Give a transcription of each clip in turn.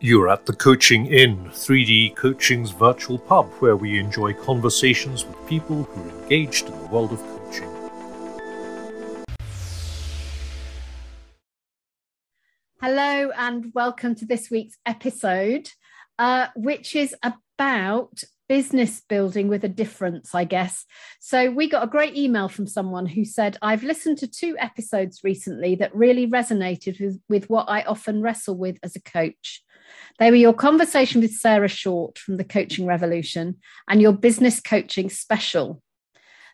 You're at the Coaching Inn, 3D Coaching's virtual pub, where we enjoy conversations with people who are engaged in the world of coaching. Hello, and welcome to this week's episode, uh, which is about business building with a difference, I guess. So, we got a great email from someone who said, I've listened to two episodes recently that really resonated with, with what I often wrestle with as a coach. They were your conversation with Sarah Short from the Coaching Revolution and your business coaching special.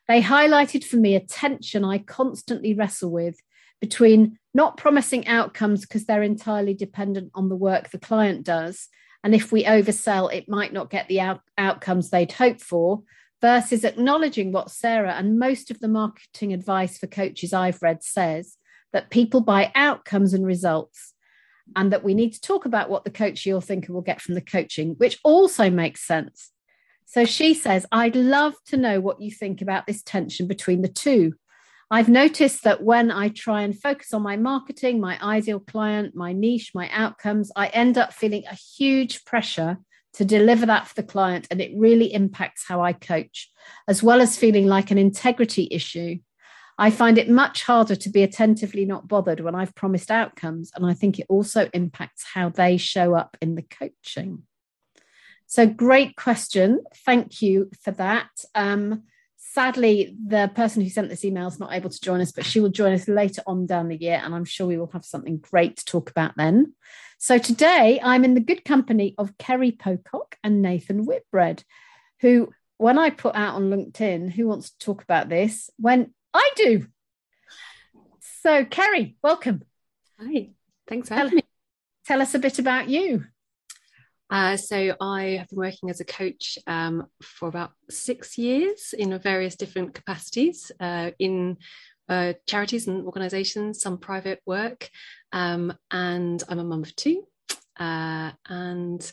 They highlighted for me a tension I constantly wrestle with between not promising outcomes because they're entirely dependent on the work the client does. And if we oversell, it might not get the out- outcomes they'd hope for, versus acknowledging what Sarah and most of the marketing advice for coaches I've read says that people buy outcomes and results and that we need to talk about what the coach or thinker will get from the coaching, which also makes sense. So she says, I'd love to know what you think about this tension between the two. I've noticed that when I try and focus on my marketing, my ideal client, my niche, my outcomes, I end up feeling a huge pressure to deliver that for the client. And it really impacts how I coach, as well as feeling like an integrity issue I find it much harder to be attentively not bothered when I've promised outcomes. And I think it also impacts how they show up in the coaching. So, great question. Thank you for that. Um, sadly, the person who sent this email is not able to join us, but she will join us later on down the year. And I'm sure we will have something great to talk about then. So, today I'm in the good company of Kerry Pocock and Nathan Whitbread, who when I put out on LinkedIn, who wants to talk about this, went I do. So, Kerry, welcome. Hi, thanks for having me. Tell us a bit about you. Uh, so, I have been working as a coach um, for about six years in various different capacities uh, in uh, charities and organisations, some private work, um, and I'm a mum of two. Uh, and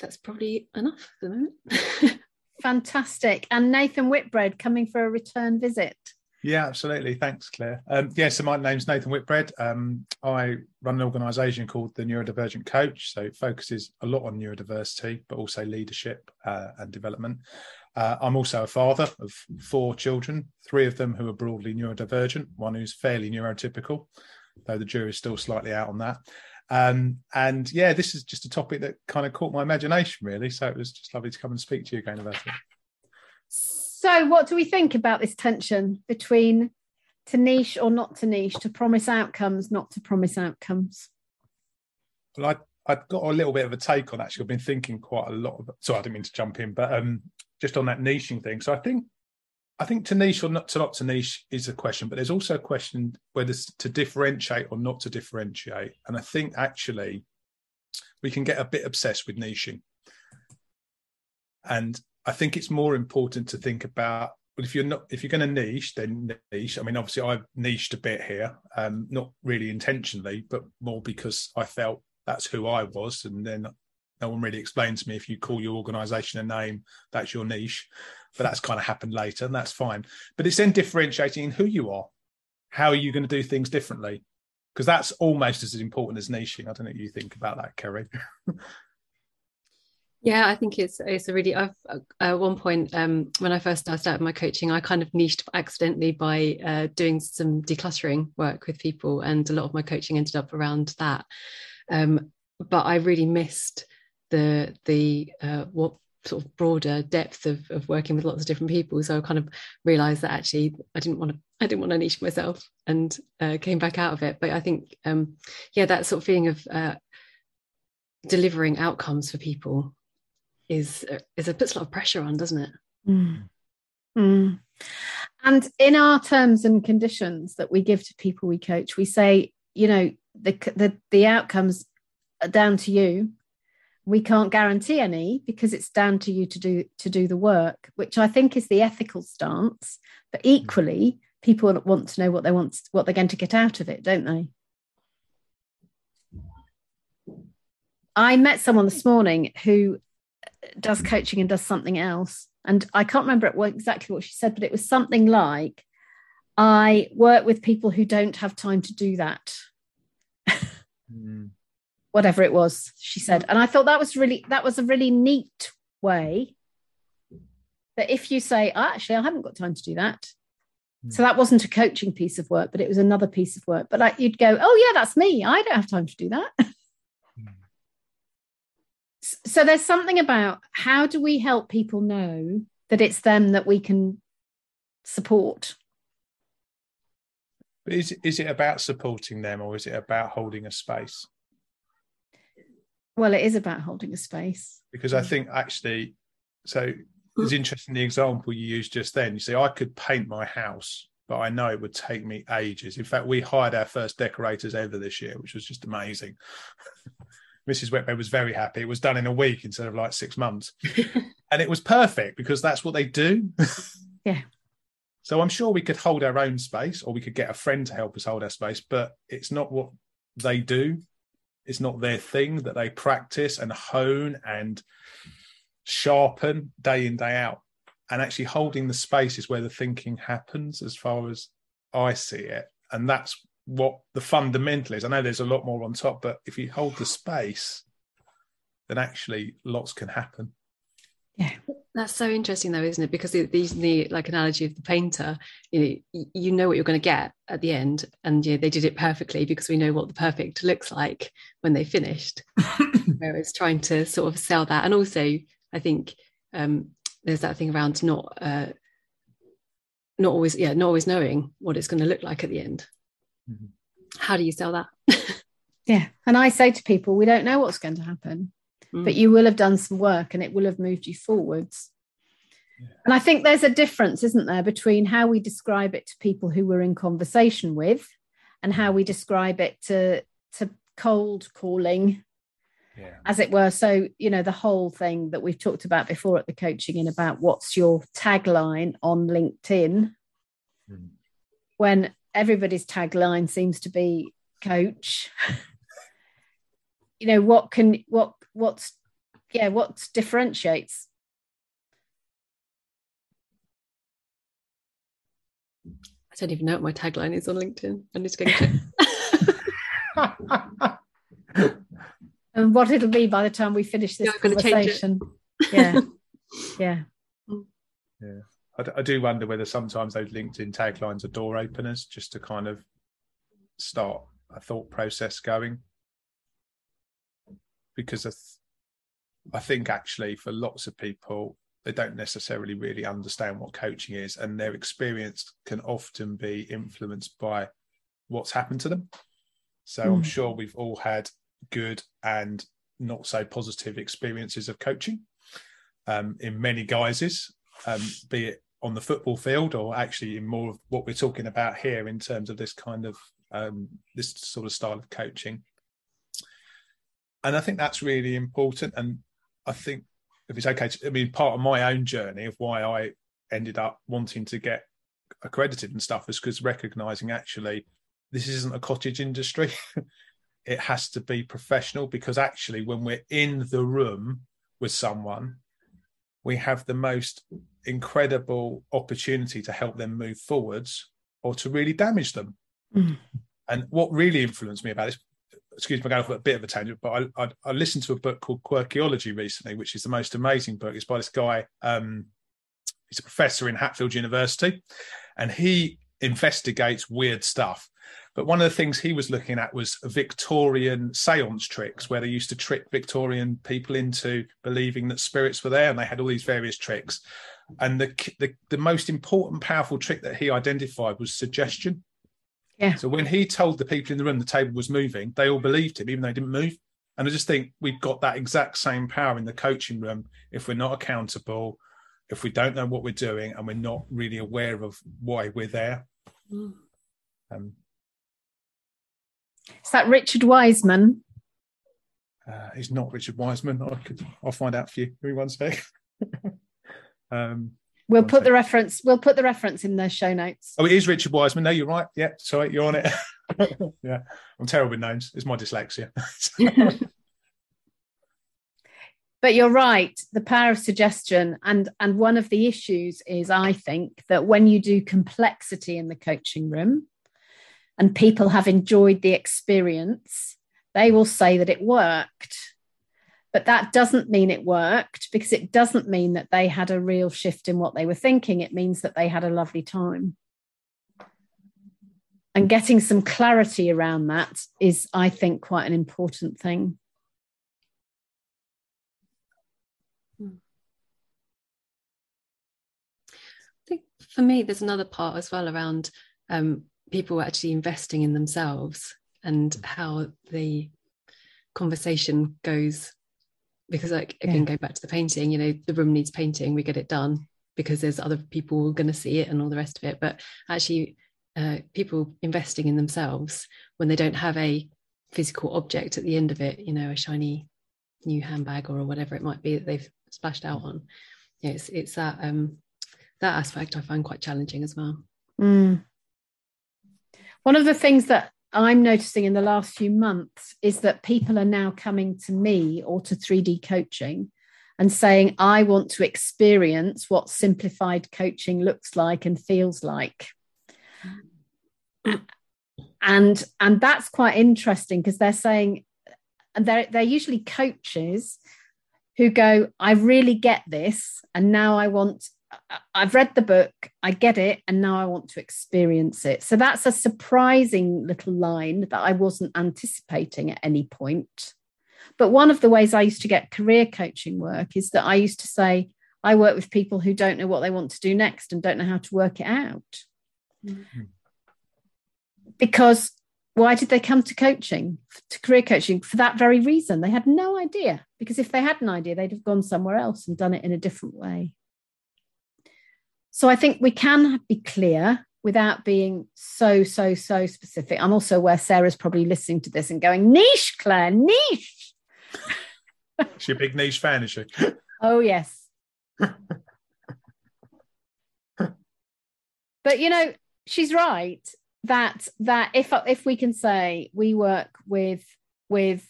that's probably enough for the moment. Fantastic. And Nathan Whitbread coming for a return visit. Yeah, absolutely. Thanks, Claire. Um, yeah, so my name's Nathan Whitbread. Um, I run an organisation called the Neurodivergent Coach. So it focuses a lot on neurodiversity, but also leadership uh, and development. Uh, I'm also a father of four children, three of them who are broadly neurodivergent, one who's fairly neurotypical, though the jury's still slightly out on that. Um, and yeah, this is just a topic that kind of caught my imagination, really. So it was just lovely to come and speak to you again about it. So, what do we think about this tension between to niche or not to niche, to promise outcomes, not to promise outcomes? Well, I, I've got a little bit of a take on actually. I've been thinking quite a lot of. So I didn't mean to jump in, but um, just on that niching thing. So I think, I think to niche or not to not to niche is a question, but there's also a question whether to differentiate or not to differentiate. And I think actually, we can get a bit obsessed with niching. And I think it's more important to think about but if you're not if you're going to niche then niche. I mean obviously i've niched a bit here um not really intentionally but more because i felt that's who i was and then no one really explained to me if you call your organization a name that's your niche. But that's kind of happened later and that's fine. But it's then differentiating who you are. How are you going to do things differently? Because that's almost as important as niching. I don't know what you think about that kerry Yeah, I think it's it's a really. I've at one point um, when I first started my coaching, I kind of niched accidentally by uh, doing some decluttering work with people, and a lot of my coaching ended up around that. Um, but I really missed the the uh, what sort of broader depth of, of working with lots of different people. So I kind of realised that actually I didn't want to I didn't want to niche myself, and uh, came back out of it. But I think um, yeah, that sort of feeling of uh, delivering outcomes for people is is it puts a lot of pressure on, doesn't it? Mm. Mm. And in our terms and conditions that we give to people we coach, we say, you know, the the the outcomes are down to you. We can't guarantee any because it's down to you to do to do the work, which I think is the ethical stance. But equally, people want to know what they want, what they're going to get out of it, don't they? I met someone this morning who does coaching and does something else. And I can't remember exactly what she said, but it was something like, I work with people who don't have time to do that. mm. whatever it was she said and i thought that was really that was a really neat way that if you say oh, actually i haven't got time to do that mm. so that wasn't a coaching piece of work but it was another piece of work but like you'd go oh yeah that's me i don't have time to do that. so there's something about how do we help people know that it's them that we can support but is, is it about supporting them or is it about holding a space well, it is about holding a space. Because I think actually, so it's interesting the example you used just then. You see, I could paint my house, but I know it would take me ages. In fact, we hired our first decorators ever this year, which was just amazing. Mrs. Whitbread was very happy. It was done in a week instead of like six months. and it was perfect because that's what they do. yeah. So I'm sure we could hold our own space or we could get a friend to help us hold our space, but it's not what they do it's not their thing that they practice and hone and sharpen day in day out and actually holding the space is where the thinking happens as far as i see it and that's what the fundamental is. I know there's a lot more on top but if you hold the space then actually lots can happen. Yeah. That's so interesting though isn't it? Because these the like analogy of the painter you know you know what you're going to get at the end and yeah they did it perfectly because we know what the perfect looks like when they finished. Whereas trying to sort of sell that. And also i think um there's that thing around not uh not always yeah not always knowing what it's going to look like at the end mm-hmm. how do you sell that yeah and i say to people we don't know what's going to happen mm. but you will have done some work and it will have moved you forwards. Yeah. And I think there's a difference, isn't there, between how we describe it to people who we're in conversation with and how we describe it to, to cold calling, yeah. as it were. So, you know, the whole thing that we've talked about before at the Coaching Inn about what's your tagline on LinkedIn, mm. when everybody's tagline seems to be coach. you know, what can what what's yeah what differentiates I don't even know what my tagline is on LinkedIn. I need to go check. and what it'll be by the time we finish this conversation. Yeah. yeah. Yeah. I, I do wonder whether sometimes those LinkedIn taglines are door openers just to kind of start a thought process going because I, th- I think actually for lots of people they don't necessarily really understand what coaching is and their experience can often be influenced by what's happened to them so mm. i'm sure we've all had good and not so positive experiences of coaching um, in many guises um, be it on the football field or actually in more of what we're talking about here in terms of this kind of um, this sort of style of coaching and I think that's really important. And I think if it's okay, to, I mean, part of my own journey of why I ended up wanting to get accredited and stuff is because recognizing actually this isn't a cottage industry. it has to be professional because actually, when we're in the room with someone, we have the most incredible opportunity to help them move forwards or to really damage them. Mm. And what really influenced me about this, excuse me, going off a bit of a tangent, but I, I, I, listened to a book called Quirkology recently, which is the most amazing book. It's by this guy. Um, he's a professor in Hatfield University, and he investigates weird stuff. But one of the things he was looking at was Victorian seance tricks, where they used to trick Victorian people into believing that spirits were there, and they had all these various tricks. And the, the, the most important, powerful trick that he identified was suggestion. Yeah. So when he told the people in the room the table was moving, they all believed him, even though they didn't move. And I just think we've got that exact same power in the coaching room if we're not accountable, if we don't know what we're doing, and we're not really aware of why we're there. Mm. Um, Is that Richard Wiseman? Uh, he's not Richard Wiseman. I could, I'll find out for you. Give me one sec. um, We'll put the reference. We'll put the reference in the show notes. Oh, it is Richard Wiseman. No, you're right. Yeah, sorry, you're on it. yeah, I'm terrible with names. It's my dyslexia. but you're right. The power of suggestion, and and one of the issues is, I think, that when you do complexity in the coaching room, and people have enjoyed the experience, they will say that it worked. But that doesn't mean it worked because it doesn't mean that they had a real shift in what they were thinking. It means that they had a lovely time. And getting some clarity around that is, I think, quite an important thing. I think for me, there's another part as well around um, people actually investing in themselves and how the conversation goes because like again yeah. go back to the painting you know the room needs painting we get it done because there's other people going to see it and all the rest of it but actually uh, people investing in themselves when they don't have a physical object at the end of it you know a shiny new handbag or whatever it might be that they've splashed out on yeah, it's it's that um that aspect i find quite challenging as well mm. one of the things that I'm noticing in the last few months is that people are now coming to me or to 3D coaching and saying, I want to experience what simplified coaching looks like and feels like. And, and that's quite interesting because they're saying, and they're, they're usually coaches who go, I really get this. And now I want I've read the book, I get it, and now I want to experience it. So that's a surprising little line that I wasn't anticipating at any point. But one of the ways I used to get career coaching work is that I used to say, I work with people who don't know what they want to do next and don't know how to work it out. Mm-hmm. Because why did they come to coaching, to career coaching? For that very reason. They had no idea. Because if they had an idea, they'd have gone somewhere else and done it in a different way. So I think we can be clear without being so, so, so specific. I'm also aware Sarah's probably listening to this and going, niche, Claire, niche. She's a big niche fan, is she? Oh, yes. but you know, she's right that that if if we can say we work with with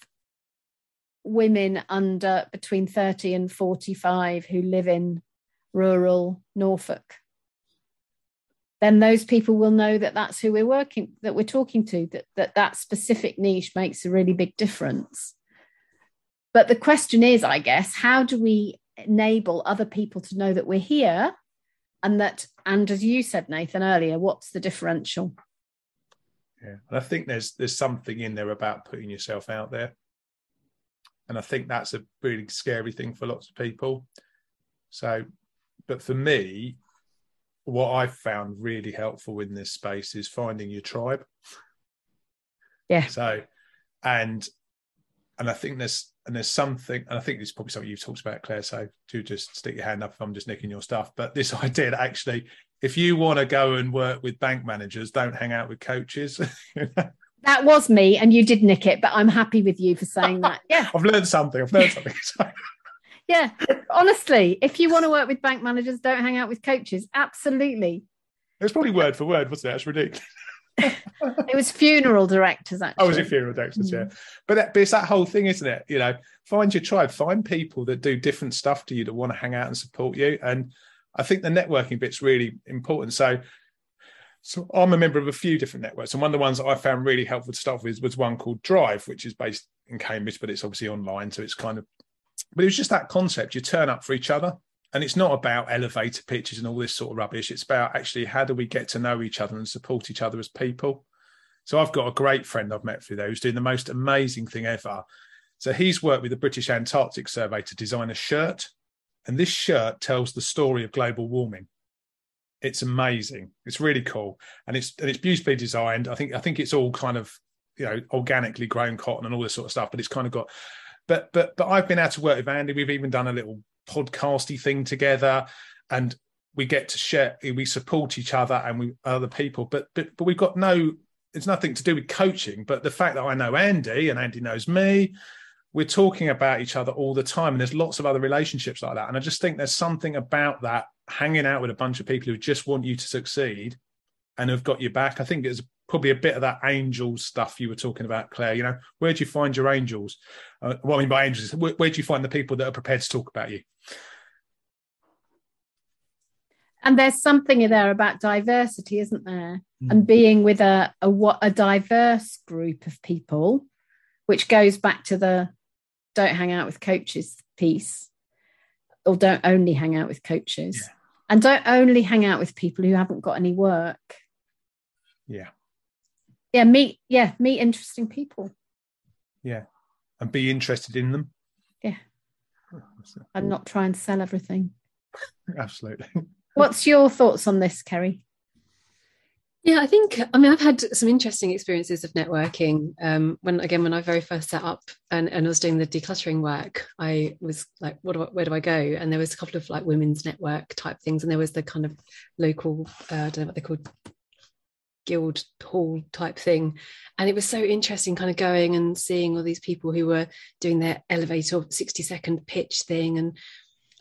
women under between 30 and 45 who live in rural Norfolk, then those people will know that that's who we're working, that we're talking to, that that, that specific niche makes a really big difference. But the question is, I guess, how do we enable other people to know that we're here and that, and as you said, Nathan, earlier, what's the differential? Yeah, and I think there's there's something in there about putting yourself out there. And I think that's a really scary thing for lots of people. So but for me, what I've found really helpful in this space is finding your tribe. Yeah. So, and and I think there's and there's something, and I think it's probably something you've talked about, Claire. So do just stick your hand up if I'm just nicking your stuff. But this idea that actually, if you want to go and work with bank managers, don't hang out with coaches. that was me, and you did nick it, but I'm happy with you for saying that. Yeah. I've learned something. I've learned something. Yeah, honestly, if you want to work with bank managers, don't hang out with coaches. Absolutely. It was probably word for word, wasn't it? That's ridiculous. it was funeral directors, actually. Oh, was it funeral directors? Mm. Yeah, but, that, but it's that whole thing, isn't it? You know, find your tribe, find people that do different stuff to you that want to hang out and support you. And I think the networking bit's really important. So, so I'm a member of a few different networks, and one of the ones that I found really helpful to start with was one called Drive, which is based in Cambridge, but it's obviously online, so it's kind of but it was just that concept. You turn up for each other. And it's not about elevator pitches and all this sort of rubbish. It's about actually how do we get to know each other and support each other as people. So I've got a great friend I've met through there who's doing the most amazing thing ever. So he's worked with the British Antarctic Survey to design a shirt. And this shirt tells the story of global warming. It's amazing. It's really cool. And it's and it's beautifully designed. I think I think it's all kind of, you know, organically grown cotton and all this sort of stuff, but it's kind of got but but but I've been able to work with Andy. We've even done a little podcasty thing together, and we get to share. We support each other and we other people. But but but we've got no. It's nothing to do with coaching. But the fact that I know Andy and Andy knows me, we're talking about each other all the time. And there's lots of other relationships like that. And I just think there's something about that hanging out with a bunch of people who just want you to succeed and have got your back. I think it's probably a bit of that angel stuff you were talking about, Claire. You know, where do you find your angels? Uh, what I mean by angels is where, where do you find the people that are prepared to talk about you? And there's something in there about diversity, isn't there? Mm. And being with a, a a diverse group of people, which goes back to the don't hang out with coaches piece or don't only hang out with coaches Yeah. and don't only hang out with people who haven't got any work Yeah. Yeah meet yeah meet interesting people Yeah. And be interested in them. Yeah. and not try and sell everything Absolutely. what's your thoughts on this kerry Yeah, I think I mean I've had some interesting experiences of networking. Um, when again, when I very first set up and, and was doing the decluttering work, I was like, "What do I, where do I go?" And there was a couple of like women's network type things, and there was the kind of local uh, I don't know what they're called guild hall type thing, and it was so interesting, kind of going and seeing all these people who were doing their elevator sixty second pitch thing and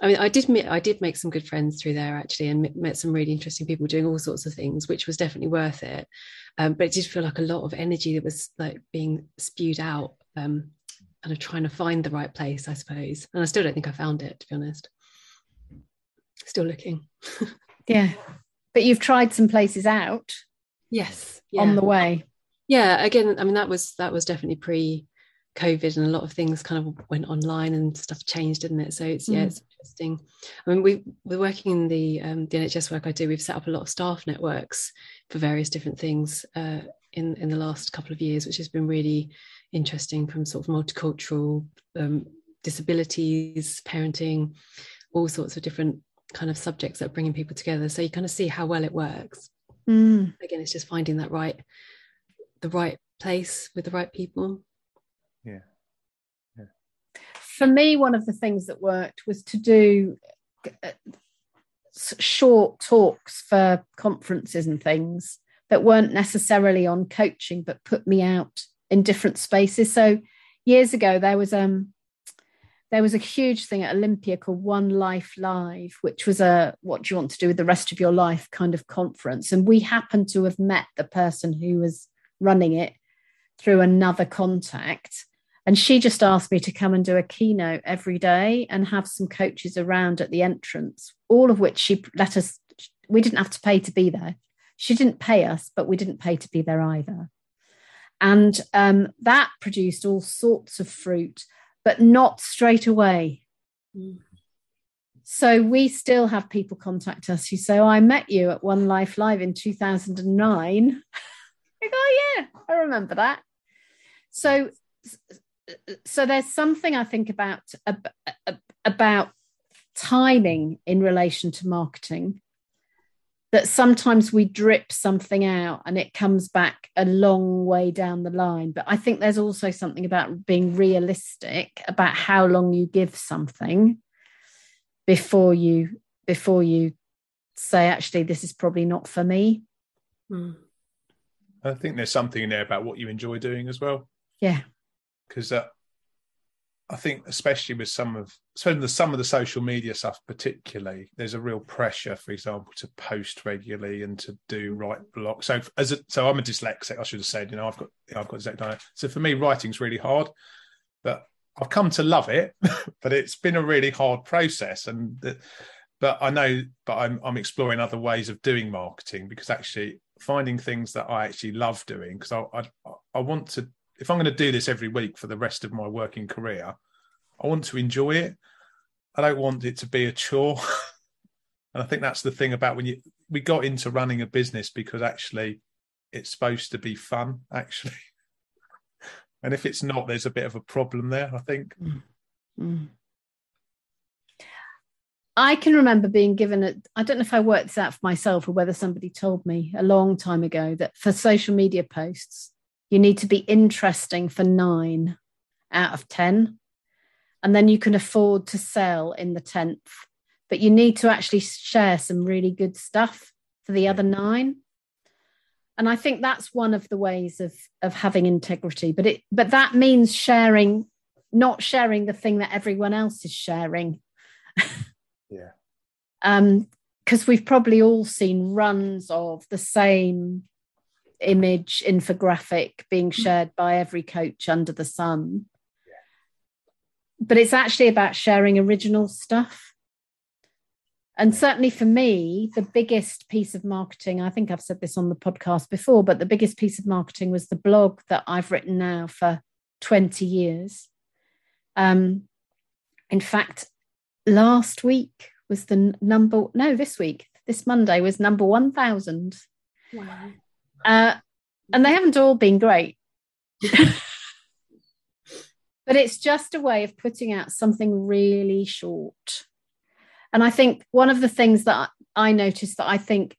I mean, I did I did make some good friends through there actually, and met- met some really interesting people doing all sorts of things, which was definitely worth it. Um, but it did feel like a lot of energy that was like being spewed out, um, kind of trying to find the right place, I suppose. And I still don't think I found it, to be honest. Still looking. yeah but you've tried some places out Yes. on the way. Yeah again i mean that was that was definitely pre covid and a lot of things kind of went online and stuff changed didn't it? So it's yeah Mm. it's interesting. I mean we we're working in the um, the nhs work i do. We've set up a lot of staff networks for various different things uh, in in the last couple of years which has been really interesting from sort of multicultural um, disabilities parenting all sorts of different kind of subjects that are bringing people together. So you kind of see how well it works Mm. again it's just finding that right the right place with the right people Yeah. Yeah. for me, one of the things that worked was to do uh, short talks for conferences and things that weren't necessarily on coaching, but put me out in different spaces. So years ago, there was um there was a huge thing at Olympia called One Life Live, which was a what do you want to do with the rest of your life kind of conference. And we happened to have met the person who was running it through another contact. And she just asked me to come and do a keynote every day and have some coaches around at the entrance, all of which she let us, we didn't have to pay to be there. She didn't pay us, but we didn't pay to be there either. And um, that produced all sorts of fruit, but not straight away. So we still have people contact us who say, oh, I met you at One Life Live in 2009. I go, oh, yeah, I remember that. So, so there's something I think about ab- ab- about timing in relation to marketing that sometimes we drip something out and it comes back a long way down the line. But I think there's also something about being realistic about how long you give something before you before you say actually this is probably not for me. Mm. I think there's something in there about what you enjoy doing as well. Yeah. because uh, I think especially with some of the some of the social media stuff, particularly, there's a real pressure, for example, to post regularly and to do right block. So as a, so I'm a dyslexic. I should have said, you know, I've got I've got dyslexic. So for me, writing's really hard, but I've come to love it. but it's been a really hard process, and the, but I know, but I'm I'm exploring other ways of doing marketing because actually finding things that I actually love doing because I, I I want to if I'm going to do this every week for the rest of my working career, I want to enjoy it. I don't want it to be a chore. and I think that's the thing about when you we got into running a business because actually it's supposed to be fun, actually. and if it's not, there's a bit of a problem there, I think. Mm. I can remember being given a, I don't know if I worked this out for myself or whether somebody told me a long time ago that for social media posts, you need to be interesting for nine out of 10. And then you can afford to sell in the 10th. But you need to actually share some really good stuff for the other nine. And I think that's one of the ways of, of having integrity. But it but that means sharing, not sharing the thing that everyone else is sharing. Yeah. Um, because we've probably all seen runs of the same image infographic being shared by every coach under the sun. But it's actually about sharing original stuff. And certainly for me, the biggest piece of marketing, I think I've said this on the podcast before, but the biggest piece of marketing was the blog that I've written now for 20 years. Um, in fact, last week was the number, no, this week, this Monday was number 1,000. Wow. Uh, and they haven't all been great. but it's just a way of putting out something really short. And I think one of the things that I noticed that I think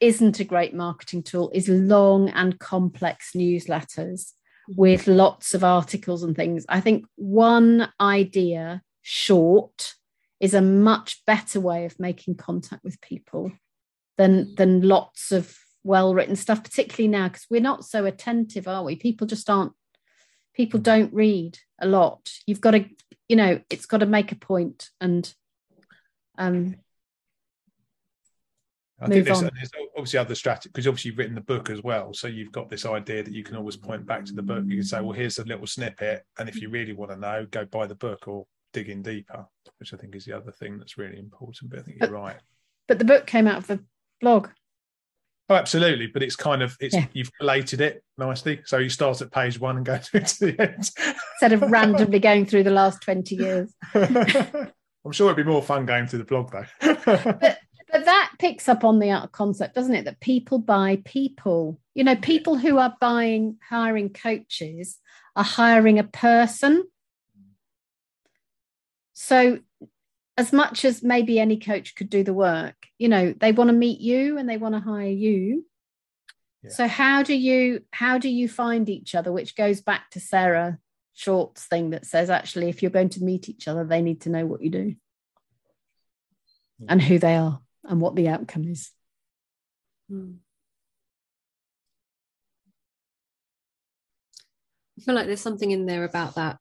isn't a great marketing tool is long and complex newsletters with lots of articles and things. I think one idea short is a much better way of making contact with people than than lots of well written stuff particularly now because we're not so attentive are we people just aren't people don't read a lot you've got to you know it's got to make a point and um I think there's, there's obviously other strategy because obviously you've written the book as well. So you've got this idea that you can always point back to the book. You can say, well, here's a little snippet. And if you really want to know, go buy the book or dig in deeper, which I think is the other thing that's really important. But I think you're right. but the book came out of the blog Oh, absolutely. But it's kind of it's Yeah. you've collated it nicely. So you start at page one and go to the end. instead of randomly going through the last 20 years I'm sure it'd be more fun going through the blog though. but that picks up on the art concept doesn't it that people buy people you know people who are buying hiring coaches are hiring a person so as much as maybe any coach could do the work you know they want to meet you and they want to hire you Yeah. so how do you how do you find each other which goes back to sarah short's thing that says actually if you're going to meet each other they need to know what you do and who they are and what the outcome is Mm. I feel like there's something in there about that.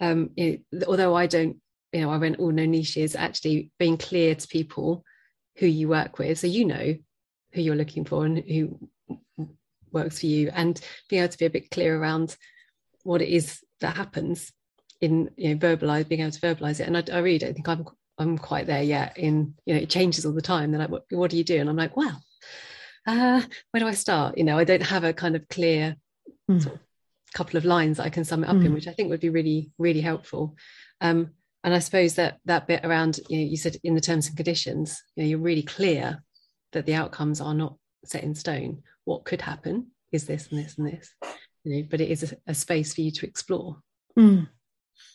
Um, you know, although I don't, you know, I went all no niches, actually being clear to people who you work with, so you know who you're looking for and who works for you, and being able to be a bit clear around what it is that happens in you know verbalize, being able to verbalize it. And I, I really don't think I'm I'm quite there yet. In you know, it changes all the time. They're like, what, what do you do? And I'm like, well, uh, where do I start? You know, I don't have a kind of clear Mm. sort of couple of lines that I can sum it up in, Mm. which I think would be really, really helpful. Um, and I suppose that that bit around, you know, you said in the terms and conditions, you know, you're really clear that the outcomes are not set in stone. What could happen is this and this and this, you know, but it is a, a space for you to explore. Mm.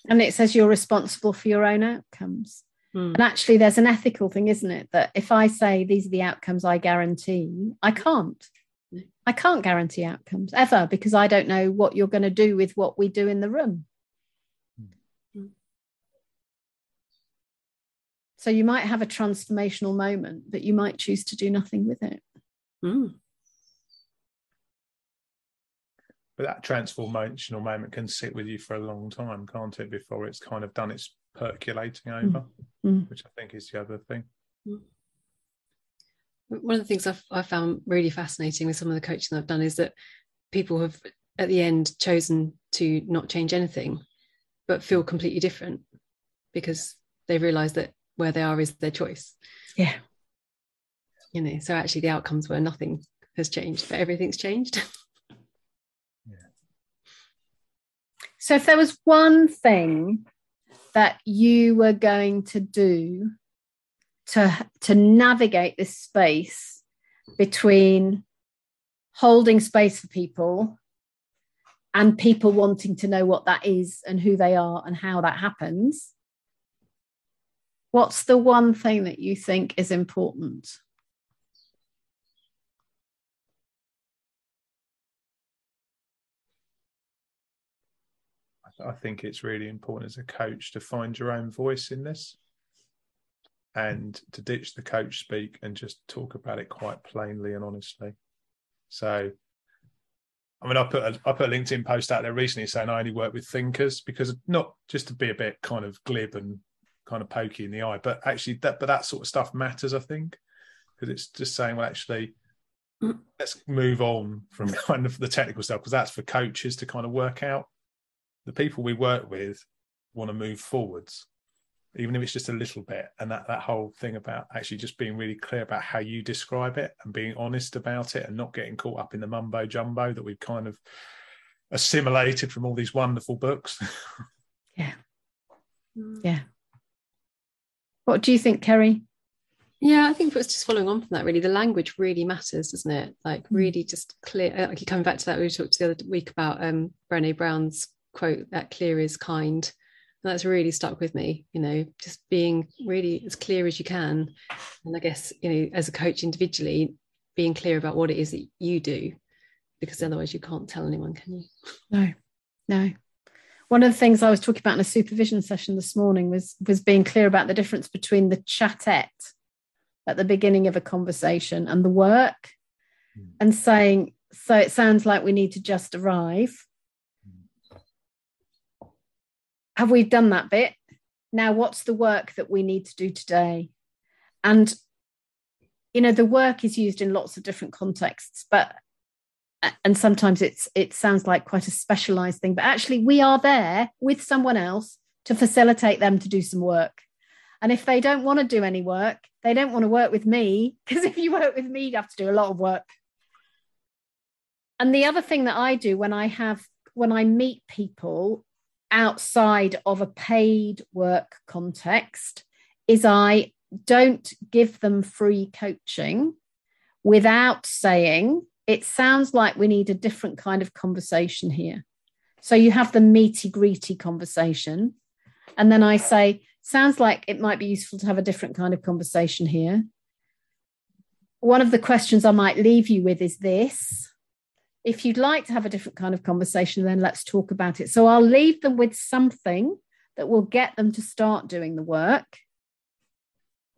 And it says you're responsible for your own outcomes. Mm. And actually, there's an ethical thing, isn't it? That if I say these are the outcomes I guarantee, I can't. I can't guarantee outcomes ever because I don't know what you're going to do with what we do in the room. So you might have a transformational moment, but you might choose to do nothing with it. Mm. but that transformational moment can sit with you for a long time, can't it? Before it's kind of done its percolating over, Mm. which I think is the other thing. One of the things I've, I found really fascinating with some of the coaching that I've done is that people have at the end chosen to not change anything, but feel completely different because they realize that where they are is their choice. Yeah. You know, so actually the outcomes were nothing has changed, but everything's changed. So, if there was one thing that you were going to do to to navigate this space between holding space for people and people wanting to know what that is and who they are and how that happens, what's the one thing that you think is important? I think it's really important as a coach to find your own voice in this and to ditch the coach speak and just talk about it quite plainly and honestly. So, I mean, I put a, I put a LinkedIn post out there recently saying I only work with thinkers because not just to be a bit kind of glib and kind of pokey in the eye, but actually that but that sort of stuff matters, I think, because it's just saying, well, actually, let's move on from kind of the technical stuff because that's for coaches to kind of work out the people we work with want to move forwards even if it's just a little bit and that that whole thing about actually just being really clear about how you describe it and being honest about it and not getting caught up in the mumbo jumbo that we've kind of assimilated from all these wonderful books. yeah. Mm. Yeah. What do you think, Kerry? Yeah, I think it was just following on from that, really. The language really matters, doesn't it? Like, Hmm. really just clear. uh, Like, coming back to that, we talked the other week about um, Brené Brown's quote that clear is kind. And that's really stuck with me, you know, just being really as clear as you can. And I guess, you know, as a coach individually, being clear about what it is that you do, because otherwise you can't tell anyone, can you? No, no. One of the things I was talking about in a supervision session this morning was was being clear about the difference between the chatette at the beginning of a conversation and the work, Mm. and saying, "So it sounds like we need to just arrive." Have we done that bit? Now, what's the work that we need to do today? And you know, the work is used in lots of different contexts, but and sometimes it's it sounds like quite a specialized thing but actually we are there with someone else to facilitate them to do some work. And if they don't want to do any work they don't want to work with me because if you work with me you have to do a lot of work. And the other thing that i do when i have when i meet people outside of a paid work context is i don't give them free coaching without saying it sounds like we need a different kind of conversation here. So you have the meaty, greety conversation. And then I say, sounds like it might be useful to have a different kind of conversation here. One of the questions I might leave you with is this. If you'd like to have a different kind of conversation, then let's talk about it. So I'll leave them with something that will get them to start doing the work.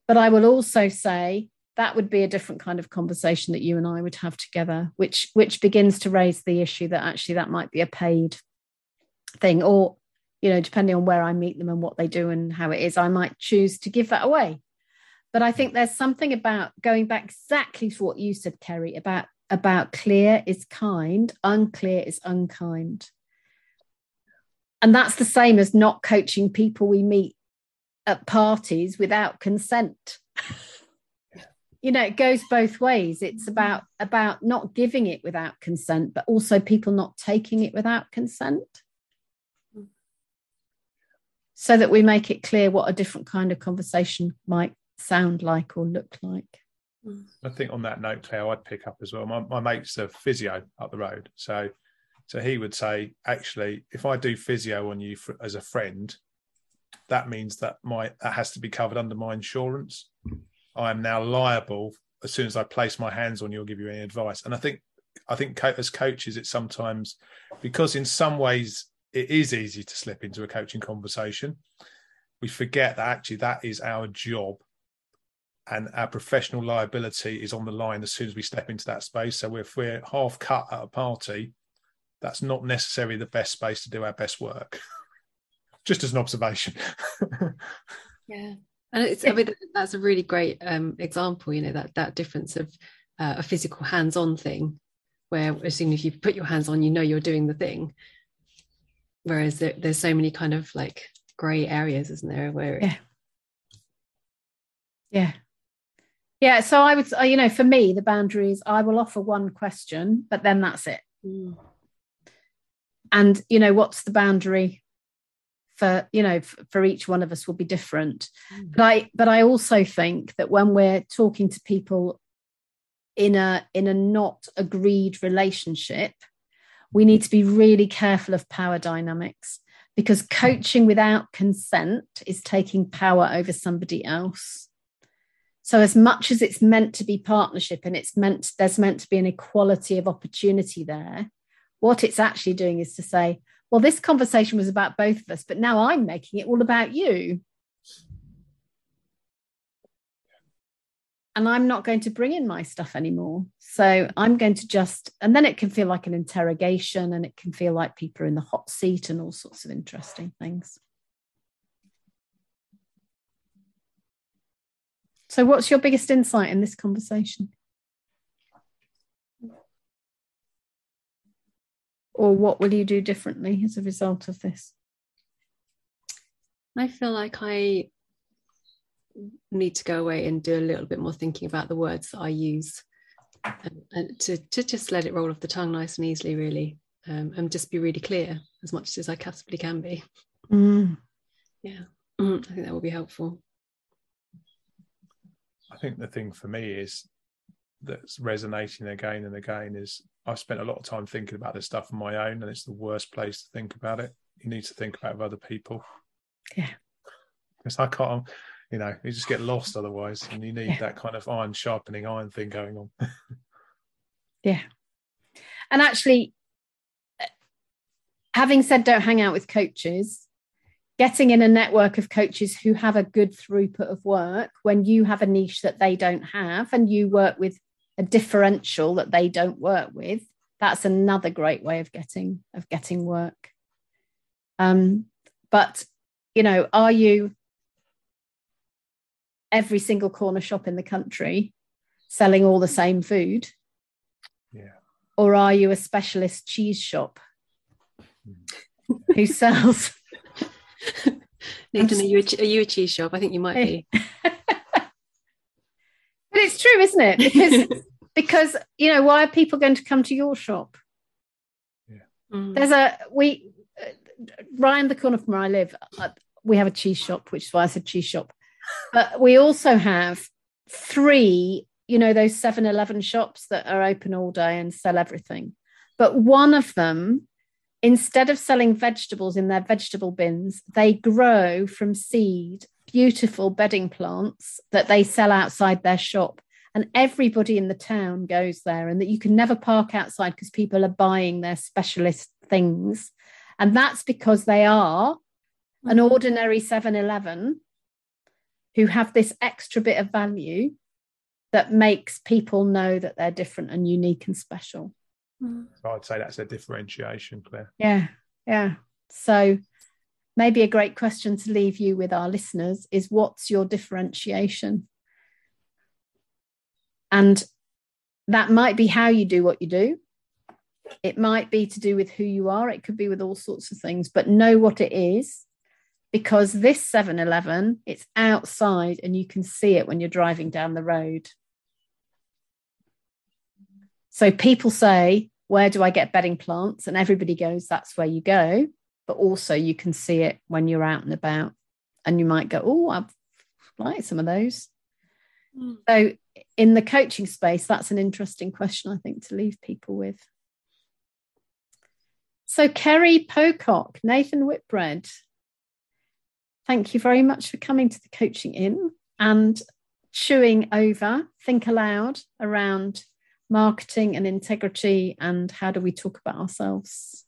But I will also say, that would be a different kind of conversation that you and I would have together, which which begins to raise the issue that actually that might be a paid thing, or you know, depending on where I meet them and what they do and how it is, I might choose to give that away. But I think there's something about going back exactly to what you said, Kerry, about about clear is kind, unclear is unkind. And that's the same as not coaching people we meet at parties without consent you know it goes both ways. It's mm. about about not giving it without consent but also people not taking it without consent. Mm. So that we make it clear what a different kind of conversation might sound like or look like. Mm. I think on that note, Claire, I'd pick up as well. My, my mate's a physio up the road, so so he would say, actually, if I do physio on you for, as a friend, that means that my that has to be covered under my insurance. I am now liable as soon as I place my hands on you or give you any advice. And I think I think as coaches, it's sometimes because in some ways it is easy to slip into a coaching conversation. We forget that actually that is our job and our professional liability is on the line as soon as we step into that space. So if we're half cut at a party, that's not necessarily the best space to do our best work. Just as an observation. yeah and it's I mean, that's a really great um, example you know that that difference of uh, a physical hands-on thing where as soon as you put your hands on you know you're doing the thing. Whereas there, there's so many kind of like gray areas isn't there where yeah. Yeah. Yeah so i would you know for me the boundary is i will offer one question but then that's it. Mm. and you know what's the boundary for you know for, each one of us will be different Mm. but i but i also think that when we're talking to people in a in a not agreed relationship we need to be really careful of power dynamics because coaching without consent is taking power over somebody else so as much as it's meant to be partnership and it's meant there's meant to be an equality of opportunity there what it's actually doing is to say well this conversation was about both of us but now i'm making it all about you. And i'm not going to bring in my stuff anymore. So i'm going to just and then it can feel like an interrogation and it can feel like people are in the hot seat and all sorts of interesting things. So what's your biggest insight in this conversation or what will you do differently as a result of this i feel like i need to go away and do a little bit more thinking about the words that i use and, and to, to just let it roll off the tongue nice and easily really um, and just be really clear as much as I possibly can be. Mm. Yeah, I think that will be helpful. I think the thing for me is that's resonating again and again is I've spent a lot of time thinking about this stuff on my own, and it's the worst place to think about it. You need to think about it with other people. Yeah. Because I can't, you know, you just get lost otherwise, and you need Yeah. that kind of iron sharpening iron thing going on. Yeah. And actually, uh, having said don't hang out with coaches, getting in a network of coaches who have a good throughput of work when you have a niche that they don't have and you work with a differential that they don't work with, that's another great way of getting of getting work. Um, but you know, are you every single corner shop in the country selling all the same food? yeah. or are you a specialist cheese shop who sells Nathan, are you a, are you a cheese shop? I think you might be. but it's true isn't it? Because because you know why are people going to come to your shop? Mm. there's a we uh, in the corner from where i live uh, we have a cheese shop which is why i said cheese shop. But we also have three you know those 7-eleven shops that are open all day and sell everything. But one of them instead of selling vegetables in their vegetable bins they grow from seed beautiful bedding plants that they sell outside their shop and everybody in the town goes there and that you can never park outside because people are buying their specialist things. And that's because they are an ordinary 7-eleven who have this extra bit of value that makes people know that they're different and unique and special. Mm. So I'd say that's a differentiation, Claire. yeah yeah. So maybe a great question to leave you with our listeners is what's your differentiation and that might be how you do what you do. It might be to do with who you are. It could be with all sorts of things but know what it is because this 7-eleven it's outside and you can see it when you're driving down the road. So people say where do i get bedding plants? And everybody goes that's where you go. But also you can see it when you're out and about. And you might go oh i like some of those. Mm. so in the coaching space that's an interesting question i think to leave people with so kerry pocock nathan whitbread thank you very much for coming to the Coaching Inn and chewing over think aloud around marketing and integrity and how do we talk about ourselves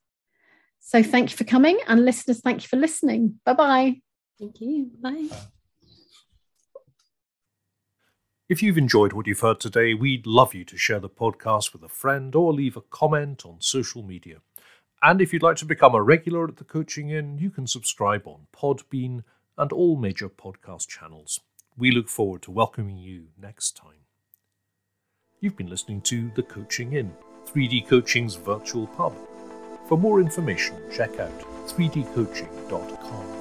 so thank you for coming and listeners thank you for listening bye bye Thank you. Bye. If you've enjoyed what you've heard today, we'd love you to share the podcast with a friend or leave a comment on social media. And if you'd like to become a regular at the Coaching Inn, you can subscribe on Podbean and all major podcast channels. We look forward to welcoming you next time. You've been listening to The Coaching Inn, 3D Coaching's virtual pub. For more information, check out 3dcoaching.com.